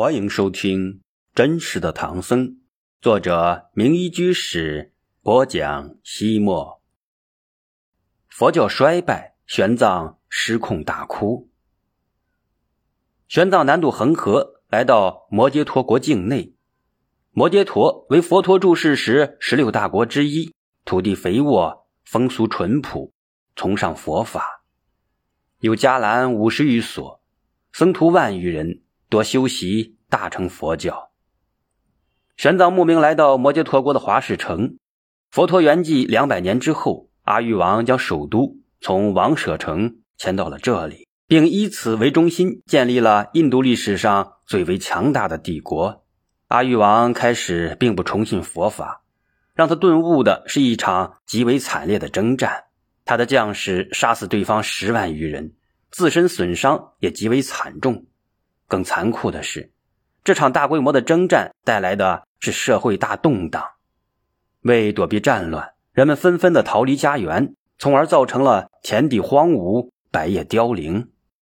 欢迎收听《真实的唐僧》，作者名医居士播讲。西莫佛教衰败，玄奘失控大哭。玄奘南渡恒河，来到摩羯陀国境内。摩羯陀为佛陀住世时十六大国之一，土地肥沃，风俗淳朴，崇尚佛法，有伽蓝五十余所，僧徒万余人。多修习大乘佛教。玄奘慕名来到摩羯陀国的华氏城。佛陀圆寂两百年之后，阿育王将首都从王舍城迁到了这里，并以此为中心建立了印度历史上最为强大的帝国。阿育王开始并不崇信佛法，让他顿悟的是一场极为惨烈的征战。他的将士杀死对方十万余人，自身损伤也极为惨重。更残酷的是，这场大规模的征战带来的是社会大动荡。为躲避战乱，人们纷纷的逃离家园，从而造成了田地荒芜、百业凋零。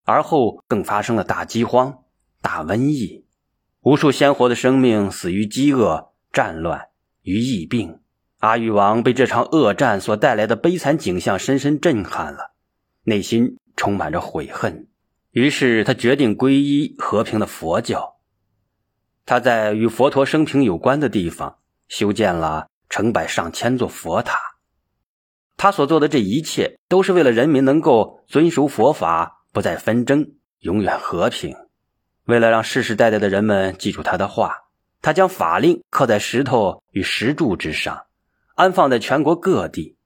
而后更发生了大饥荒、大瘟疫，无数鲜活的生命死于饥饿、战乱与疫病。阿育王被这场恶战所带来的悲惨景象深深震撼了，内心充满着悔恨。于是他决定皈依和平的佛教。他在与佛陀生平有关的地方修建了成百上千座佛塔。他所做的这一切，都是为了人民能够遵守佛法，不再纷争，永远和平。为了让世世代代的人们记住他的话，他将法令刻在石头与石柱之上，安放在全国各地。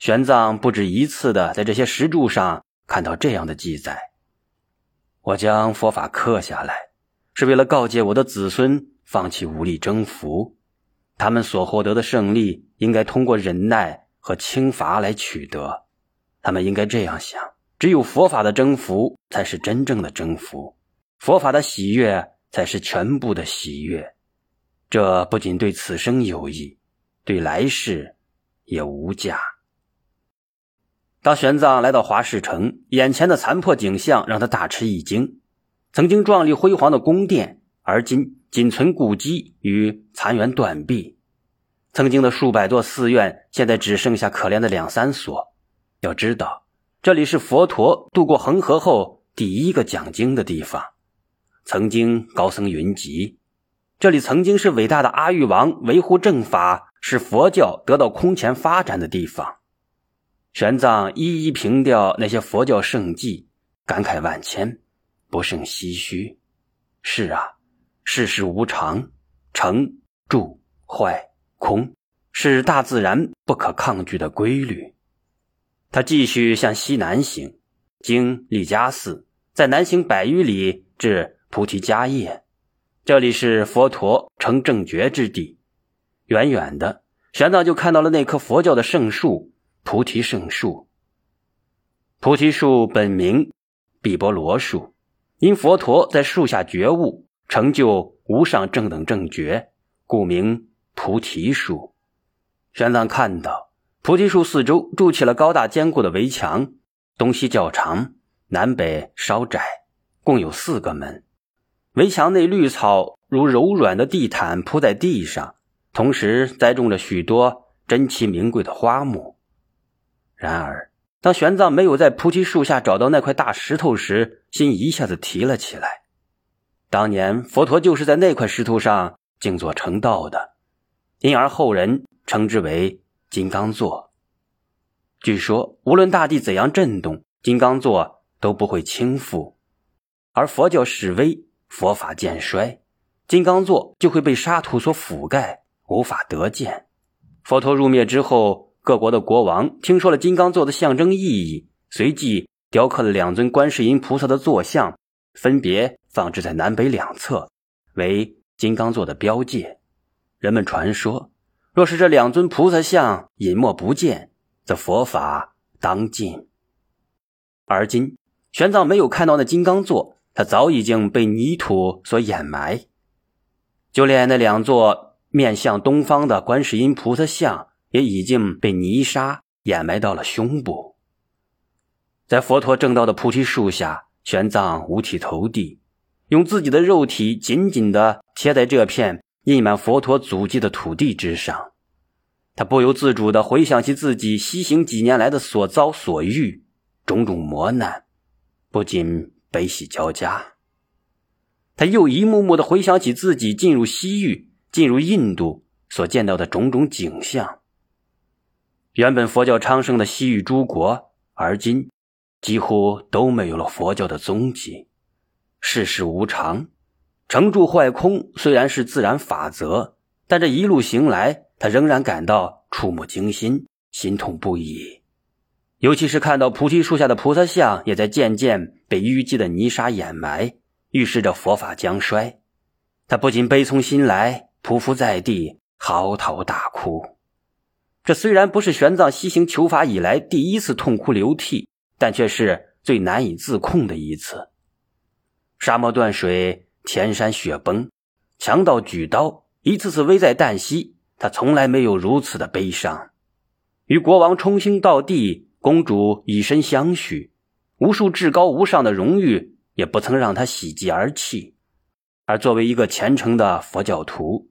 玄奘不止一次的在这些石柱上看到这样的记载。我将佛法刻下来，是为了告诫我的子孙放弃武力征服，他们所获得的胜利应该通过忍耐和轻罚来取得。他们应该这样想：只有佛法的征服才是真正的征服，佛法的喜悦才是全部的喜悦。这不仅对此生有益，对来世也无价。当玄奘来到华氏城，眼前的残破景象让他大吃一惊。曾经壮丽辉煌的宫殿，而今仅存古迹与残垣断壁；曾经的数百座寺院，现在只剩下可怜的两三所。要知道，这里是佛陀渡过恒河后第一个讲经的地方，曾经高僧云集。这里曾经是伟大的阿育王维护正法，使佛教得到空前发展的地方。玄奘一一凭吊那些佛教圣迹，感慨万千，不胜唏嘘。是啊，世事无常，成、住、坏、空，是大自然不可抗拒的规律。他继续向西南行，经利迦寺，在南行百余里至菩提迦叶，这里是佛陀成正觉之地。远远的，玄奘就看到了那棵佛教的圣树。菩提圣树，菩提树本名比波罗树，因佛陀在树下觉悟，成就无上正等正觉，故名菩提树。玄奘看到菩提树四周筑起了高大坚固的围墙，东西较长，南北稍窄，共有四个门。围墙内绿草如柔软的地毯铺在地上，同时栽种了许多珍奇名贵的花木。然而，当玄奘没有在菩提树下找到那块大石头时，心一下子提了起来。当年佛陀就是在那块石头上静坐成道的，因而后人称之为金刚座。据说，无论大地怎样震动，金刚座都不会倾覆；而佛教式微，佛法渐衰，金刚座就会被沙土所覆盖，无法得见。佛陀入灭之后。各国的国王听说了金刚座的象征意义，随即雕刻了两尊观世音菩萨的坐像，分别放置在南北两侧，为金刚座的标记。人们传说，若是这两尊菩萨像隐没不见，则佛法当尽。而今，玄奘没有看到那金刚座，它早已经被泥土所掩埋，就连那两座面向东方的观世音菩萨像。也已经被泥沙掩埋到了胸部。在佛陀正道的菩提树下，玄奘五体投地，用自己的肉体紧紧地贴在这片印满佛陀足迹的土地之上。他不由自主地回想起自己西行几年来的所遭所遇，种种磨难，不禁悲喜交加。他又一幕幕地回想起自己进入西域、进入印度所见到的种种景象。原本佛教昌盛的西域诸国，而今几乎都没有了佛教的踪迹。世事无常，成住坏空虽然是自然法则，但这一路行来，他仍然感到触目惊心，心痛不已。尤其是看到菩提树下的菩萨像，也在渐渐被淤积的泥沙掩埋。预示着佛法将衰，他不禁悲从心来，匍匐在地，嚎啕大哭。这虽然不是玄奘西行求法以来第一次痛哭流涕，但却是最难以自控的一次。沙漠断水，天山雪崩，强盗举刀，一次次危在旦夕，他从来没有如此的悲伤。与国王冲星到地，公主以身相许，无数至高无上的荣誉。也不曾让他喜极而泣，而作为一个虔诚的佛教徒，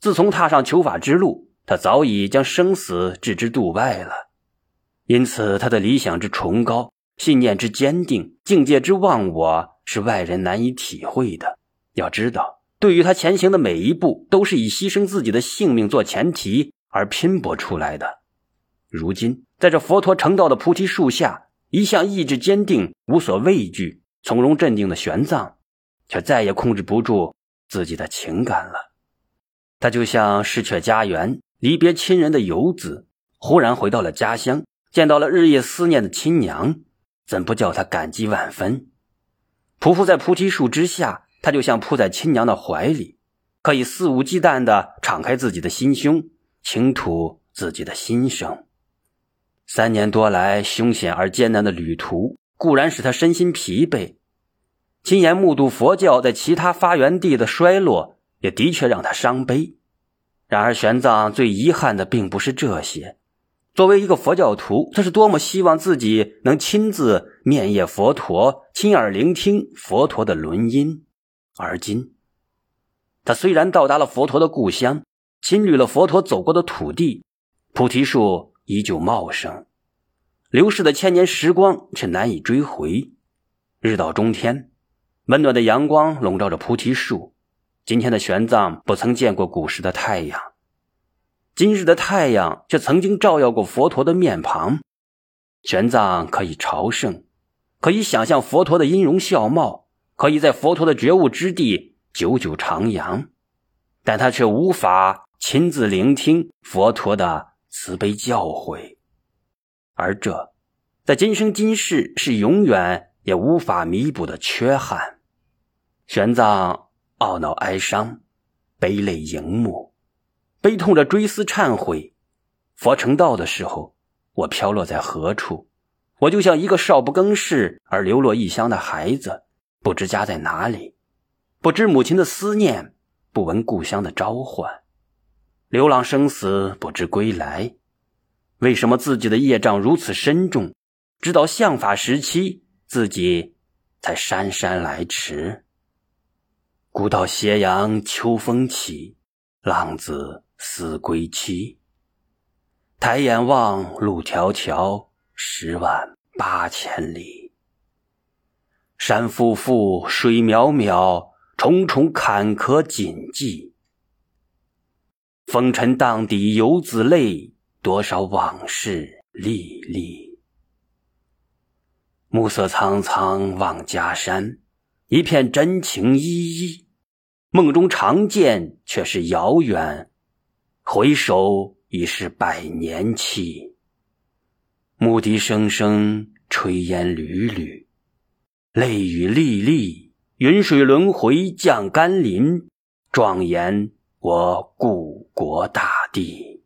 自从踏上求法之路，他早已将生死置之度外了。因此，他的理想之崇高，信念之坚定，境界之忘我，是外人难以体会的。要知道，对于他前行的每一步，都是以牺牲自己的性命做前提而拼搏出来的。如今，在这佛陀成道的菩提树下，一向意志坚定、无所畏惧。从容镇定的玄奘，却再也控制不住自己的情感了。他就像失却家园、离别亲人的游子，忽然回到了家乡，见到了日夜思念的亲娘，怎不叫他感激万分？匍匐在菩提树之下，他就像扑在亲娘的怀里，可以肆无忌惮地敞开自己的心胸，倾吐自己的心声。三年多来凶险而艰难的旅途。固然使他身心疲惫，亲眼目睹佛教在其他发源地的衰落，也的确让他伤悲。然而，玄奘最遗憾的并不是这些。作为一个佛教徒，他是多么希望自己能亲自面谒佛陀，亲耳聆听佛陀的轮音。而今，他虽然到达了佛陀的故乡，亲历了佛陀走过的土地，菩提树依旧茂盛。流逝的千年时光却难以追回。日到中天，温暖的阳光笼罩着菩提树。今天的玄奘不曾见过古时的太阳，今日的太阳却曾经照耀过佛陀的面庞。玄奘可以朝圣，可以想象佛陀的音容笑貌，可以在佛陀的觉悟之地久久徜徉，但他却无法亲自聆听佛陀的慈悲教诲。而这，在今生今世是永远也无法弥补的缺憾。玄奘懊恼哀伤，悲泪盈目，悲痛着追思忏悔。佛成道的时候，我飘落在何处？我就像一个少不更事而流落异乡的孩子，不知家在哪里，不知母亲的思念，不闻故乡的召唤，流浪生死，不知归来。为什么自己的业障如此深重？直到相法时期，自己才姗姗来迟。古道斜阳秋风起，浪子思归期。抬眼望，路迢迢，十万八千里。山复复，水渺渺，重重坎坷谨记。风尘荡涤游子泪。多少往事历历，暮色苍苍望家山，一片真情依依。梦中常见，却是遥远，回首已是百年期。牧笛声声，炊烟缕缕，泪雨沥沥，云水轮回降甘霖，庄严我故国大地。